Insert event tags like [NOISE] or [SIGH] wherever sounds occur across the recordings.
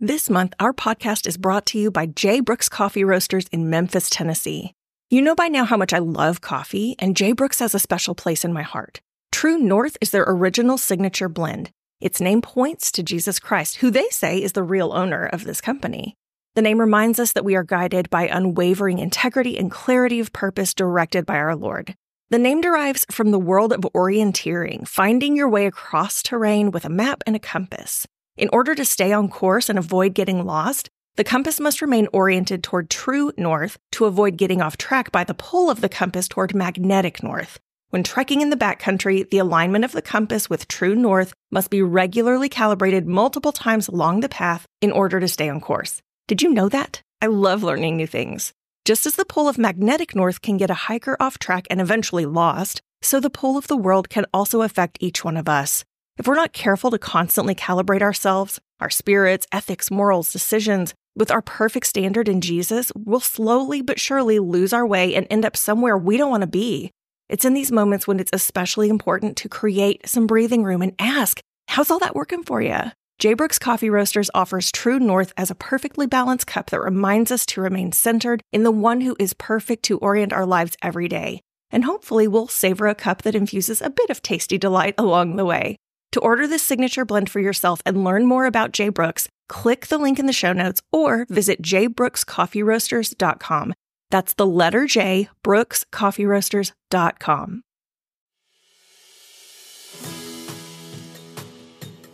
This month, our podcast is brought to you by J. Brooks Coffee Roasters in Memphis, Tennessee. You know by now how much I love coffee, and J. Brooks has a special place in my heart. True North is their original signature blend. Its name points to Jesus Christ, who they say is the real owner of this company. The name reminds us that we are guided by unwavering integrity and clarity of purpose directed by our Lord. The name derives from the world of orienteering, finding your way across terrain with a map and a compass. In order to stay on course and avoid getting lost, the compass must remain oriented toward true north to avoid getting off track by the pull of the compass toward magnetic north. When trekking in the backcountry, the alignment of the compass with true north must be regularly calibrated multiple times along the path in order to stay on course. Did you know that? I love learning new things. Just as the pull of magnetic north can get a hiker off track and eventually lost, so the pull of the world can also affect each one of us. If we're not careful to constantly calibrate ourselves, our spirits, ethics, morals, decisions, with our perfect standard in Jesus, we'll slowly but surely lose our way and end up somewhere we don't want to be. It's in these moments when it's especially important to create some breathing room and ask, how's all that working for you? J. Brooks Coffee Roasters offers True North as a perfectly balanced cup that reminds us to remain centered in the one who is perfect to orient our lives every day. And hopefully, we'll savor a cup that infuses a bit of tasty delight along the way. To order this signature blend for yourself and learn more about J. Brooks, click the link in the show notes or visit jbrookscoffeeroasters.com. That's the letter J, brookscoffeeroasters.com.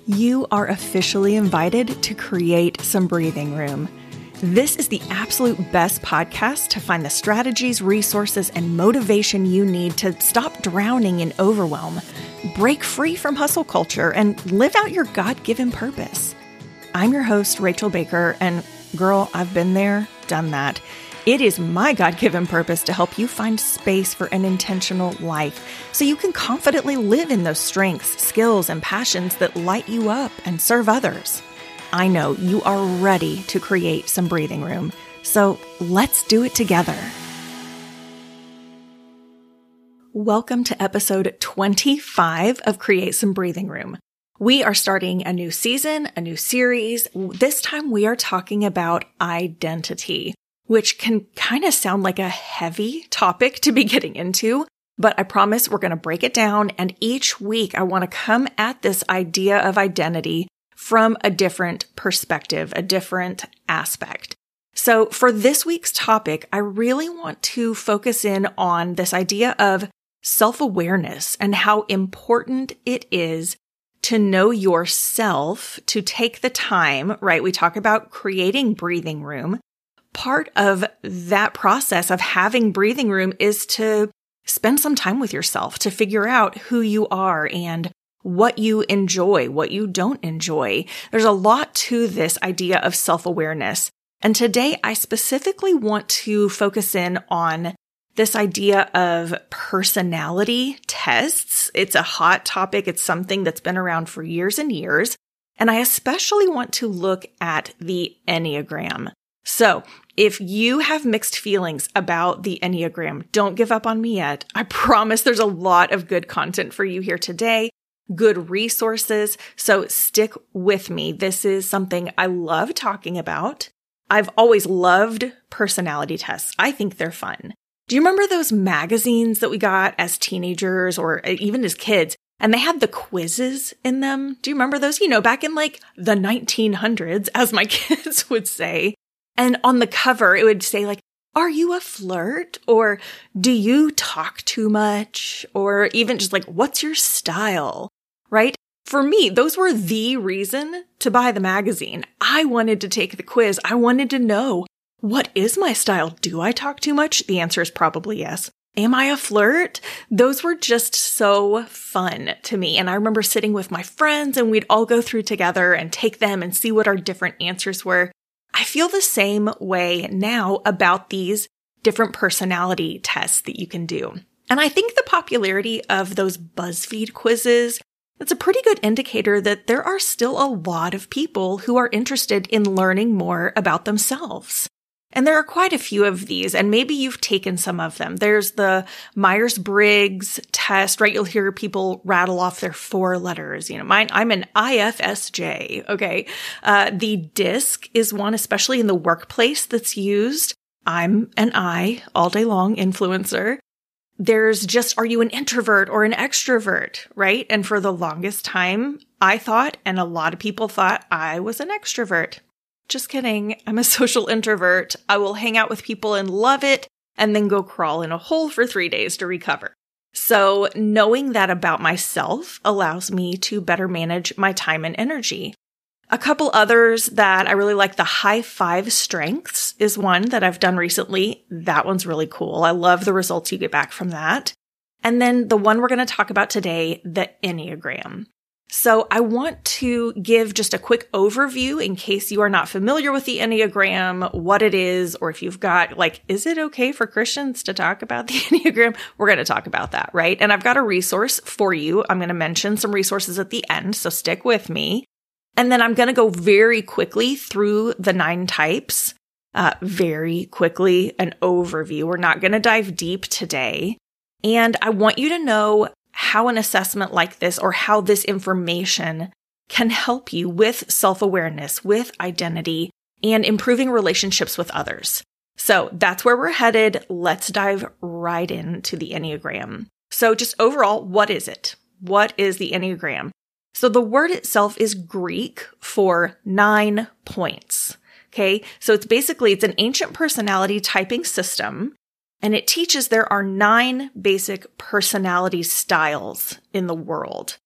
You are officially invited to create some breathing room. This is the absolute best podcast to find the strategies, resources, and motivation you need to stop drowning in overwhelm break free from hustle culture, and live out your God given purpose. I'm your host, Rachel Baker, and girl, I've been there, done that. It is my God given purpose to help you find space for an intentional life so you can confidently live in those strengths, skills, and passions that light you up and serve others. I know you are ready to create some breathing room, so let's do it together. Welcome to episode 25 of Create Some Breathing Room. We are starting a new season, a new series. This time we are talking about identity, which can kind of sound like a heavy topic to be getting into, but I promise we're going to break it down. And each week I want to come at this idea of identity from a different perspective, a different aspect. So for this week's topic, I really want to focus in on this idea of self awareness and how important it is to know yourself, to take the time, right? We talk about creating breathing room. Part of that process of having breathing room is to spend some time with yourself to figure out who you are and what you enjoy, what you don't enjoy. There's a lot to this idea of self awareness. And today I specifically want to focus in on this idea of personality tests. It's a hot topic. It's something that's been around for years and years. And I especially want to look at the Enneagram. So if you have mixed feelings about the Enneagram, don't give up on me yet. I [LAUGHS] promise there's a lot of good content for you here today, good resources. So stick with me. This is something I love talking about. I've always loved personality tests. I think they're fun. Do you remember those magazines that we got as teenagers or even as kids? And they had the quizzes in them. Do you remember those? You know, back in like the 1900s, as my [LAUGHS] kids would say. And on the cover, it would say like, are you a flirt? Or do you talk too much? Or even just like, what's your style? Right? For me, those were the reason to buy the magazine. I wanted to take the quiz. I wanted to know what is my style? Do I talk too much? The answer is probably yes. Am I a flirt? Those were just so fun to me. And I remember sitting with my friends and we'd all go through together and take them and see what our different answers were. I feel the same way now about these different personality tests that you can do. And I think the popularity of those BuzzFeed quizzes, it's a pretty good indicator that there are still a lot of people who are interested in learning more about themselves. And there are quite a few of these, and maybe you've taken some of them. There's the Myers Briggs test, right? You'll hear people rattle off their four letters. You know, mine, I'm an IFSJ. Okay. Uh, the DISC is one, especially in the workplace that's used. I'm an I all day long influencer. There's just, are you an introvert or an extrovert? Right. And for the longest time, I thought, and a lot of people thought I was an extrovert. Just kidding. I'm a [LAUGHS] social introvert. I will hang out with people and love it and then go crawl in a hole for three days to recover. So knowing that about myself allows me to better manage my time and energy. A couple others that I really like the high five strengths is one that I've done recently. That one's really cool. I love the results you get back from that. And then the one we're going to talk about today, the Enneagram. So I want to give just a quick overview in case you are not familiar with the Enneagram, what it is, or if you've got like, is it okay for Christians to talk about the [LAUGHS] Enneagram? We're going to talk about that, right? And I've got a resource for you. I'm going to mention some resources at the end, so stick with me. And then I'm going to go very quickly through the nine types, uh, very quickly, an overview. We're not going to dive deep today. And I want you to know how an assessment like this or how this information can help you with self awareness, with identity, and improving relationships with others. So that's where we're headed. Let's dive right into the Enneagram. So, just overall, what is it? What is the Enneagram? So, the word itself is Greek for nine points. Okay. So, it's basically, it's an ancient personality typing system and it teaches there are nine basic personality styles in the world.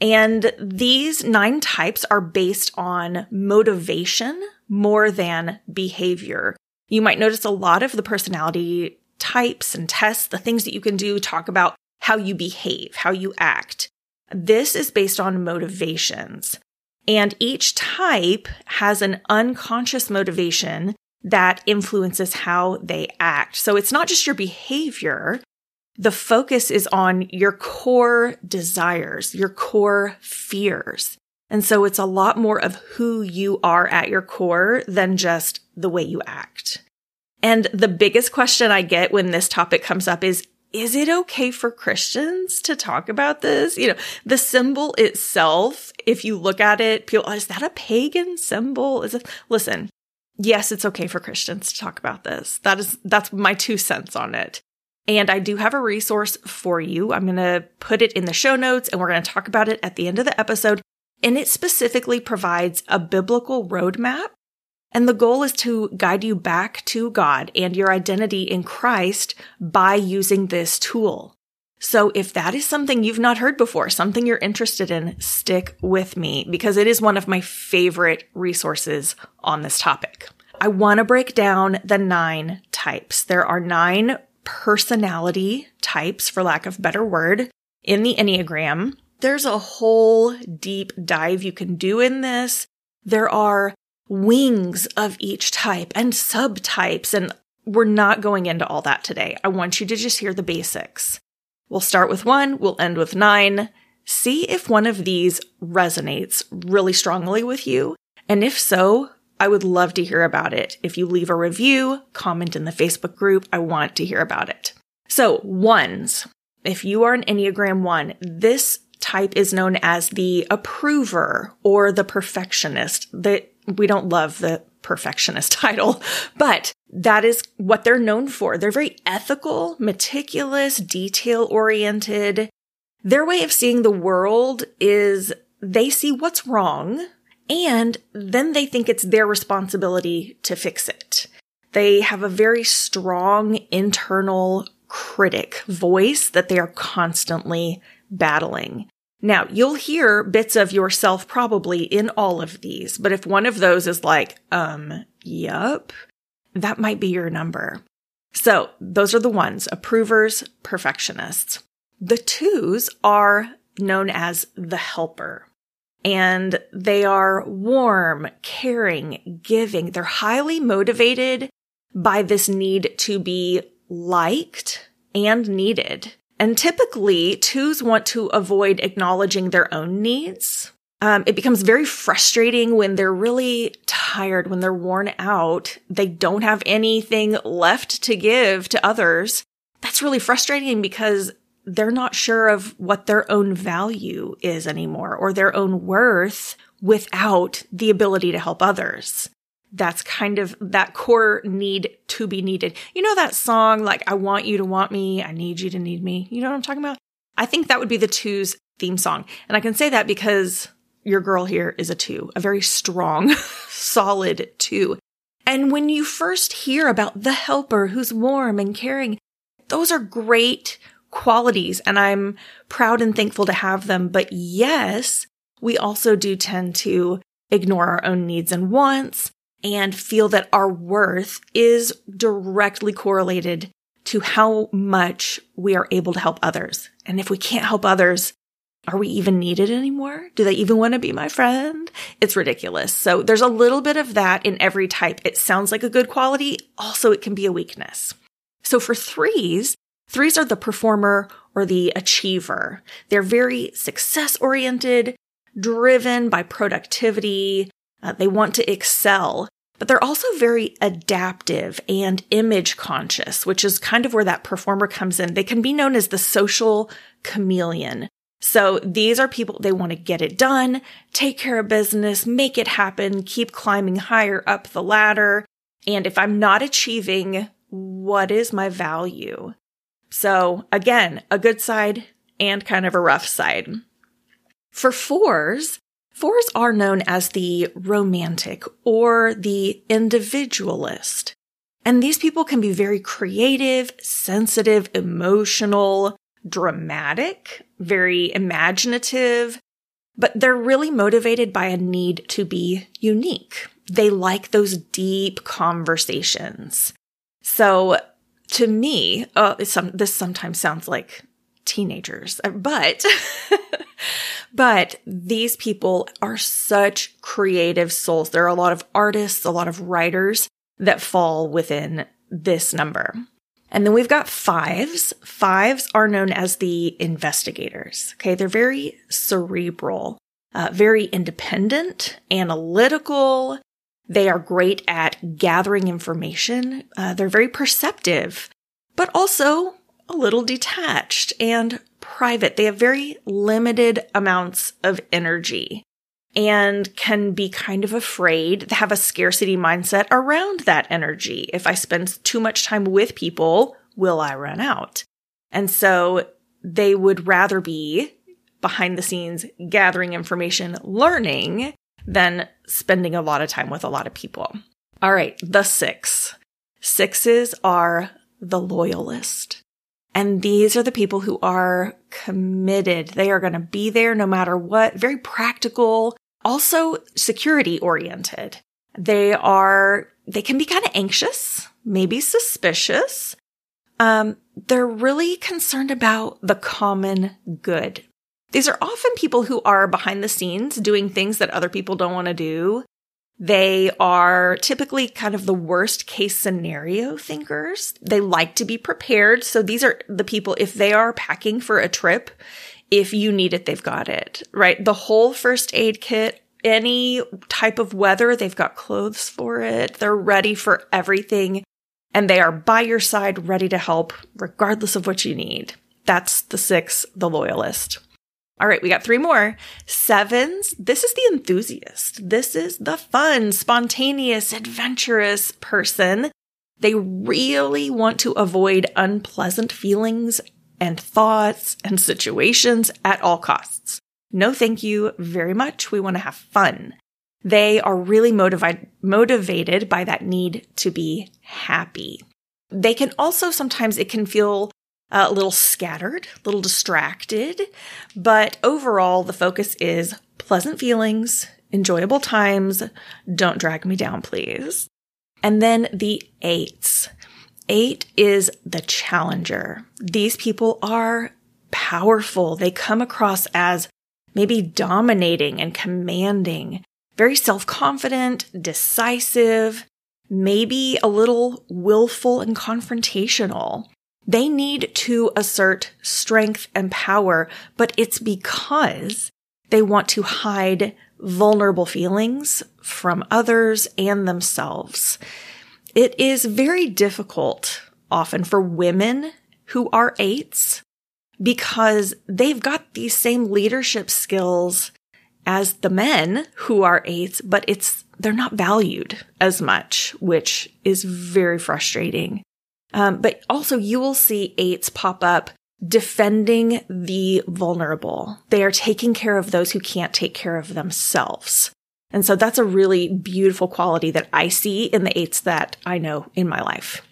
And these nine types are based on motivation more than behavior. You might notice a lot of the personality types and tests, the things that you can do talk about how you behave, how you act. This is based on motivations. And each type has an unconscious motivation that influences how they act. So it's not just your behavior. The focus is on your core desires, your core fears. And so it's a lot more of who you are at your core than just the way you act. And the biggest question I get when this topic comes up is, is it okay for Christians to talk about this? You know, the symbol itself, if you look at it, people, oh, is that a pagan symbol? Is it, listen, yes, it's okay for Christians to talk about this. That is, that's my two cents on it. And I do have a resource for you. I'm going to put it in the show notes and we're going to talk about it at the end of the episode. And it specifically provides a biblical roadmap. And the goal is to guide you back to God and your identity in Christ by using this tool. So if that is something you've not heard before, something you're interested in, stick with me because it is one of my favorite resources on this topic. I want to break down the nine types. There are nine personality types, for lack of better word, in the Enneagram. There's a whole deep dive you can do in this. There are wings of each type and subtypes, and we're not going into all that today. I want you to just hear the basics. We'll start with one, we'll end with nine. See if one of these resonates really strongly with you. And if so, I would love to hear about it. If you leave a review, comment in the Facebook group, I want to hear about it. So, ones. If you are an Enneagram one, this type is known as the approver or the perfectionist. That we don't love the perfectionist [LAUGHS] title, but that is what they're known for. They're very ethical, meticulous, detail oriented. Their way of seeing the world is they see what's wrong and then they think it's their responsibility to fix it. They have a very strong internal critic voice that they are constantly battling. Now, you'll hear bits of yourself probably in all of these, but if one of those is like, um, yup, that might be your number. So those are the ones, approvers, perfectionists. The twos are known as the helper and they are warm, caring, giving. They're highly motivated by this need to be liked and needed. And typically twos want to avoid acknowledging their own needs Um, it becomes very frustrating when they're really tired, when they're worn out. They don't have anything left to give to others. That's really frustrating because they're not sure of what their own value is anymore or their own worth without the ability to help others. That's kind of that core need to be needed. You know that song, like, I want you to want me. I need you to need me. You know what I'm talking about? I think that would be the two's theme song. And I can say that because your girl here is a two, a very strong, [LAUGHS] solid two. And when you first hear about the helper who's warm and caring, those are great qualities and I'm proud and thankful to have them. But yes, we also do tend to ignore our own needs and wants and feel that our worth is directly correlated to how much we are able to help others. And if we can't help others, are we even needed anymore? Do they even want to be my friend? It's ridiculous. So there's a little bit of that in every type. It sounds like a good quality. Also, it can be a weakness. So for threes, threes are the performer or the achiever. They're very success oriented, driven by productivity. Uh, they want to excel, but they're also very adaptive and image conscious, which is kind of where that performer comes in. They can be known as the social chameleon. So these are people, they want to get it done, take care of business, make it happen, keep climbing higher up the ladder. And if I'm not achieving, what is my value? So again, a good side and kind of a rough side. For fours, fours are known as the romantic or the individualist. And these people can be very creative, sensitive, emotional, dramatic, very imaginative, but they're really motivated by a need to be unique. They like those deep conversations. So to me, uh, some, this sometimes sounds like teenagers, uh, but, [LAUGHS] but these people are such creative souls. There are a lot of artists, a lot of writers that fall within this number. And then we've got fives. Fives are known as the investigators. Okay. They're very cerebral, uh, very independent, analytical. They are great at gathering information. Uh, they're very perceptive, but also a little detached and private. They have very limited amounts of energy and can be kind of afraid, to have a scarcity mindset around that energy. If I spend too much time with people, will I run out? And so they would rather be behind the scenes gathering information, learning than spending a lot of time with a lot of people. All right. The six. Sixes are the loyalist. And these are the people who are committed. They are going to be there no matter what. Very practical, also security oriented. They are, they can be kind of anxious, maybe suspicious. Um, they're really concerned about the common good. These are often people who are behind the scenes doing things that other people don't want to do. They are typically kind of the worst case scenario thinkers. They like to be prepared. So these are the people, if they are packing for a trip, if you need it, they've got it, right? The whole first aid kit, any type of weather, they've got clothes for it. They're ready for everything and they are by your side, ready to help regardless of what you need. That's the six, the loyalist. All right, we got three more. Sevens, this is the enthusiast. This is the fun, spontaneous, adventurous person. They really want to avoid unpleasant feelings and thoughts and situations at all costs. No, thank you very much. We want to have fun. They are really motivated, motivated by that need to be happy. They can also sometimes, it can feel a little scattered, a little distracted, but overall the focus is pleasant feelings, enjoyable times. Don't drag me down, please. And then the eights. Eight is the challenger. These people are powerful. They come across as maybe dominating and commanding, very self-confident, decisive, maybe a little willful and confrontational. They need to assert strength and power, but it's because They want to hide vulnerable feelings from others and themselves. It is very difficult often for women who are eights because they've got these same leadership skills as the men who are eights, but it's, they're not valued as much, which is very frustrating. Um, but also you will see eights pop up defending the vulnerable. They are taking care of those who can't take care of themselves. And so that's a really beautiful quality that I see in the eights that I know in my life.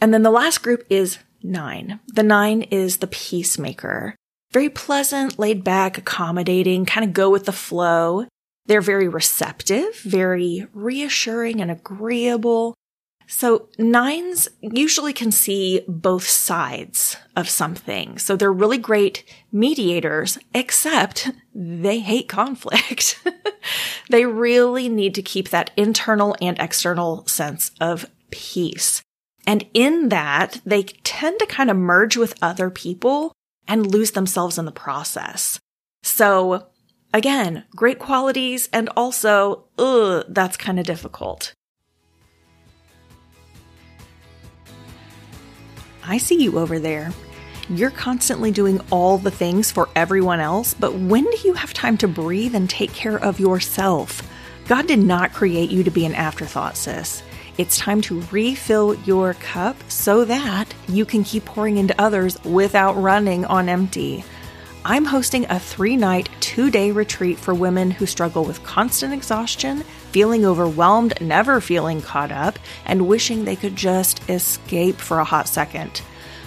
And then the last group is nine. The nine is the peacemaker. Very pleasant, laid back, accommodating, kind of go with the flow. They're very receptive, very reassuring and agreeable. So nines usually can see both sides of something. So they're really great mediators, except they hate conflict. [LAUGHS] they really need to keep that internal and external sense of peace. And in that, they tend to kind of merge with other people and lose themselves in the process. So again, great qualities and also, ugh, that's kind of difficult. I see you over there. You're constantly doing all the things for everyone else, but when do you have time to breathe and take care of yourself? God did not create you to be an afterthought, sis. It's time to refill your cup so that you can keep pouring into others without running on empty. I'm hosting a three night, two day retreat for women who struggle with constant exhaustion, feeling overwhelmed, never feeling caught up, and wishing they could just escape for a hot second.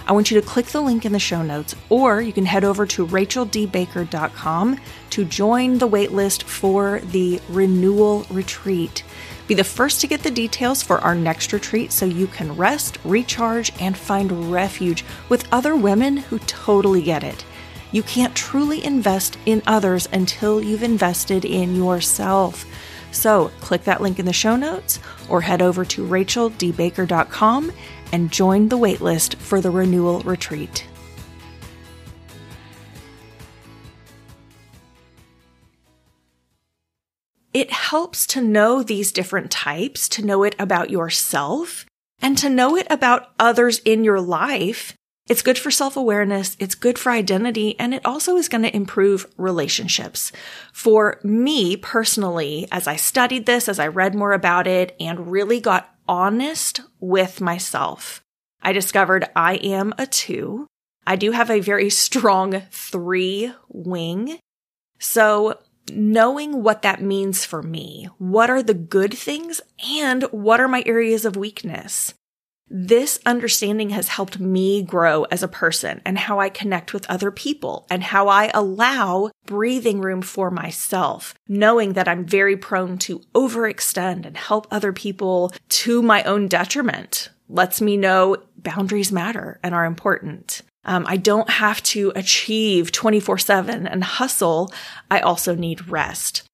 I want you to click the link in the show notes, or you can head over to racheldbaker.com to join the waitlist for the renewal retreat. Be the first to get the details for our next retreat so you can rest, recharge, and find refuge with other women who totally get it. You can't truly invest in others until you've invested in yourself. So click that link in the show notes or head over to racheldbaker.com and join the waitlist for the renewal retreat. It helps to know these different types, to know it about yourself, and to know it about others in your life it's good for self awareness. It's good for identity. And it also is going to improve relationships. For me personally, as I studied this, as I read more about it and really got honest with myself, I discovered I am a two. I do have a very [LAUGHS] strong three wing. So knowing what that means for me, what are the good things and what are my areas of weakness? This understanding has helped me grow as a person and how I connect with other people and how I allow breathing room for myself, knowing that I'm very prone to overextend and help other people to my own detriment lets me know boundaries matter and are important. Um, I don't have to achieve 24 7 and hustle. I also need rest.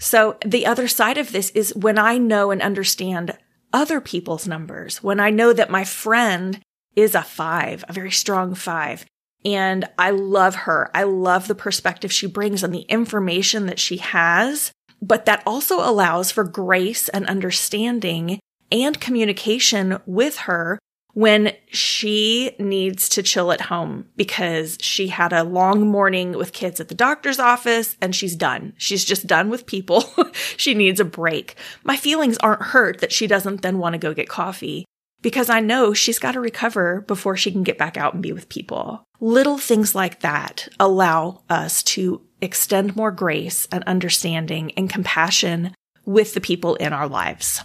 So the other side of this is when I know and understand other people's numbers, when I know that my friend is a five, a very strong five, and I love her. I love the perspective she brings and the information that she has, but that also allows for grace and understanding and communication with her when she needs to chill at home because she had a long morning with kids at the doctor's office and she's done. She's just done with people. [LAUGHS] she needs a break. My feelings aren't hurt that she doesn't then want to go get coffee because I know she's got to recover before she can get back out and be with people. Little things like that allow us to extend more grace and understanding and compassion with the people in our lives.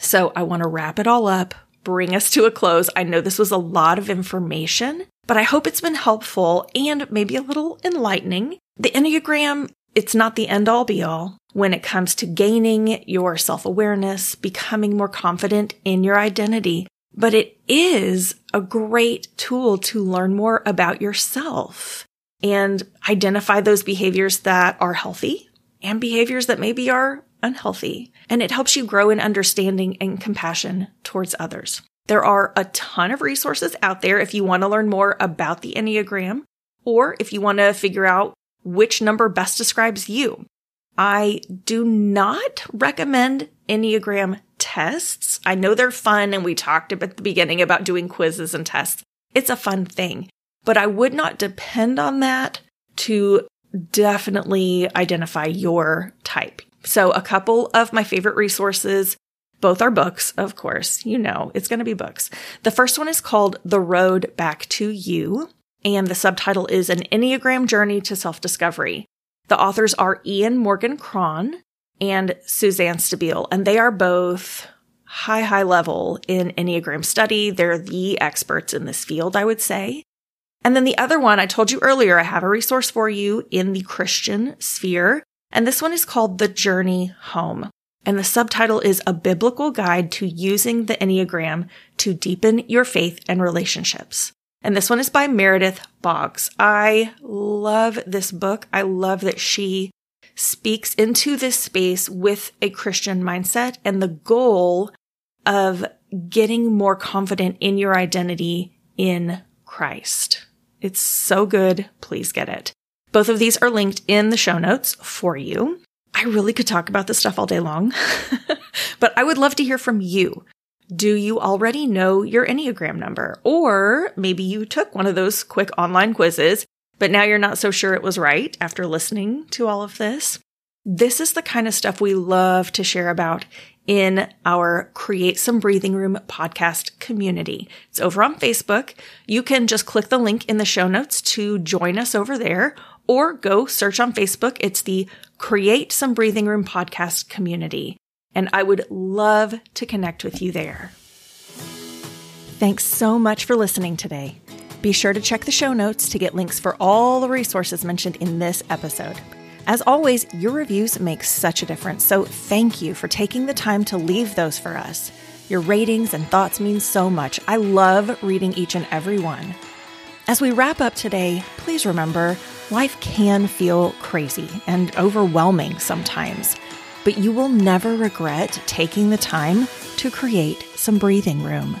So I want to wrap it all up bring us to a close. I know this was a lot of information, but I hope it's been helpful and maybe a little enlightening. The Enneagram, it's not the end all be all when it comes to gaining your self awareness, becoming more confident in your identity, but it is a great tool to learn more about yourself and identify those behaviors that are healthy and behaviors that maybe are unhealthy, and it helps you grow in understanding and compassion towards others. There are a ton of resources out there if you want to learn more about the Enneagram, or if you want to figure out which number best describes you. I do not recommend Enneagram tests. I know they're fun and we talked at the beginning about doing quizzes and tests. It's a fun thing, but I would not depend on that to definitely identify your type. So a couple of my favorite resources, both are books, of course. You know, it's going to be books. The first one is called The Road Back to You, and the subtitle is An Enneagram Journey to Self Discovery. The authors are Ian Morgan Cron and Suzanne Stabile, and they are both high, high level in Enneagram study. They're the experts in this field, I would say. And then the other one, I told you earlier, I have a resource for you in the Christian sphere. And this one is called The Journey Home. And the subtitle is A Biblical Guide to Using the Enneagram to Deepen Your Faith and Relationships. And this one is by Meredith Boggs. I love this book. I love that she speaks into this space with a Christian mindset and the goal of getting more confident in your identity in Christ. It's so good. Please get it. Both of these are linked in the show notes for you. I really could talk about this stuff all day long, [LAUGHS] but I would love to hear from you. Do you already know your Enneagram number? Or maybe you took one of those quick online quizzes, but now you're not so sure it was right after listening to all of this. This is the kind of stuff we love to share about in our Create Some Breathing Room podcast community. It's over on Facebook. You can just click the link in the show notes to join us over there or go search on Facebook. It's the Create Some Breathing Room podcast community. And I would love to connect with you there. Thanks so much for listening today. Be sure to check the show notes to get links for all the resources mentioned in this episode. As always, your reviews make such a difference, so thank you for taking the time to leave those for us. Your ratings and thoughts mean so much. I love reading each and every one. As we wrap up today, please remember life can feel crazy and overwhelming sometimes, but you will never regret taking the time to create some breathing room.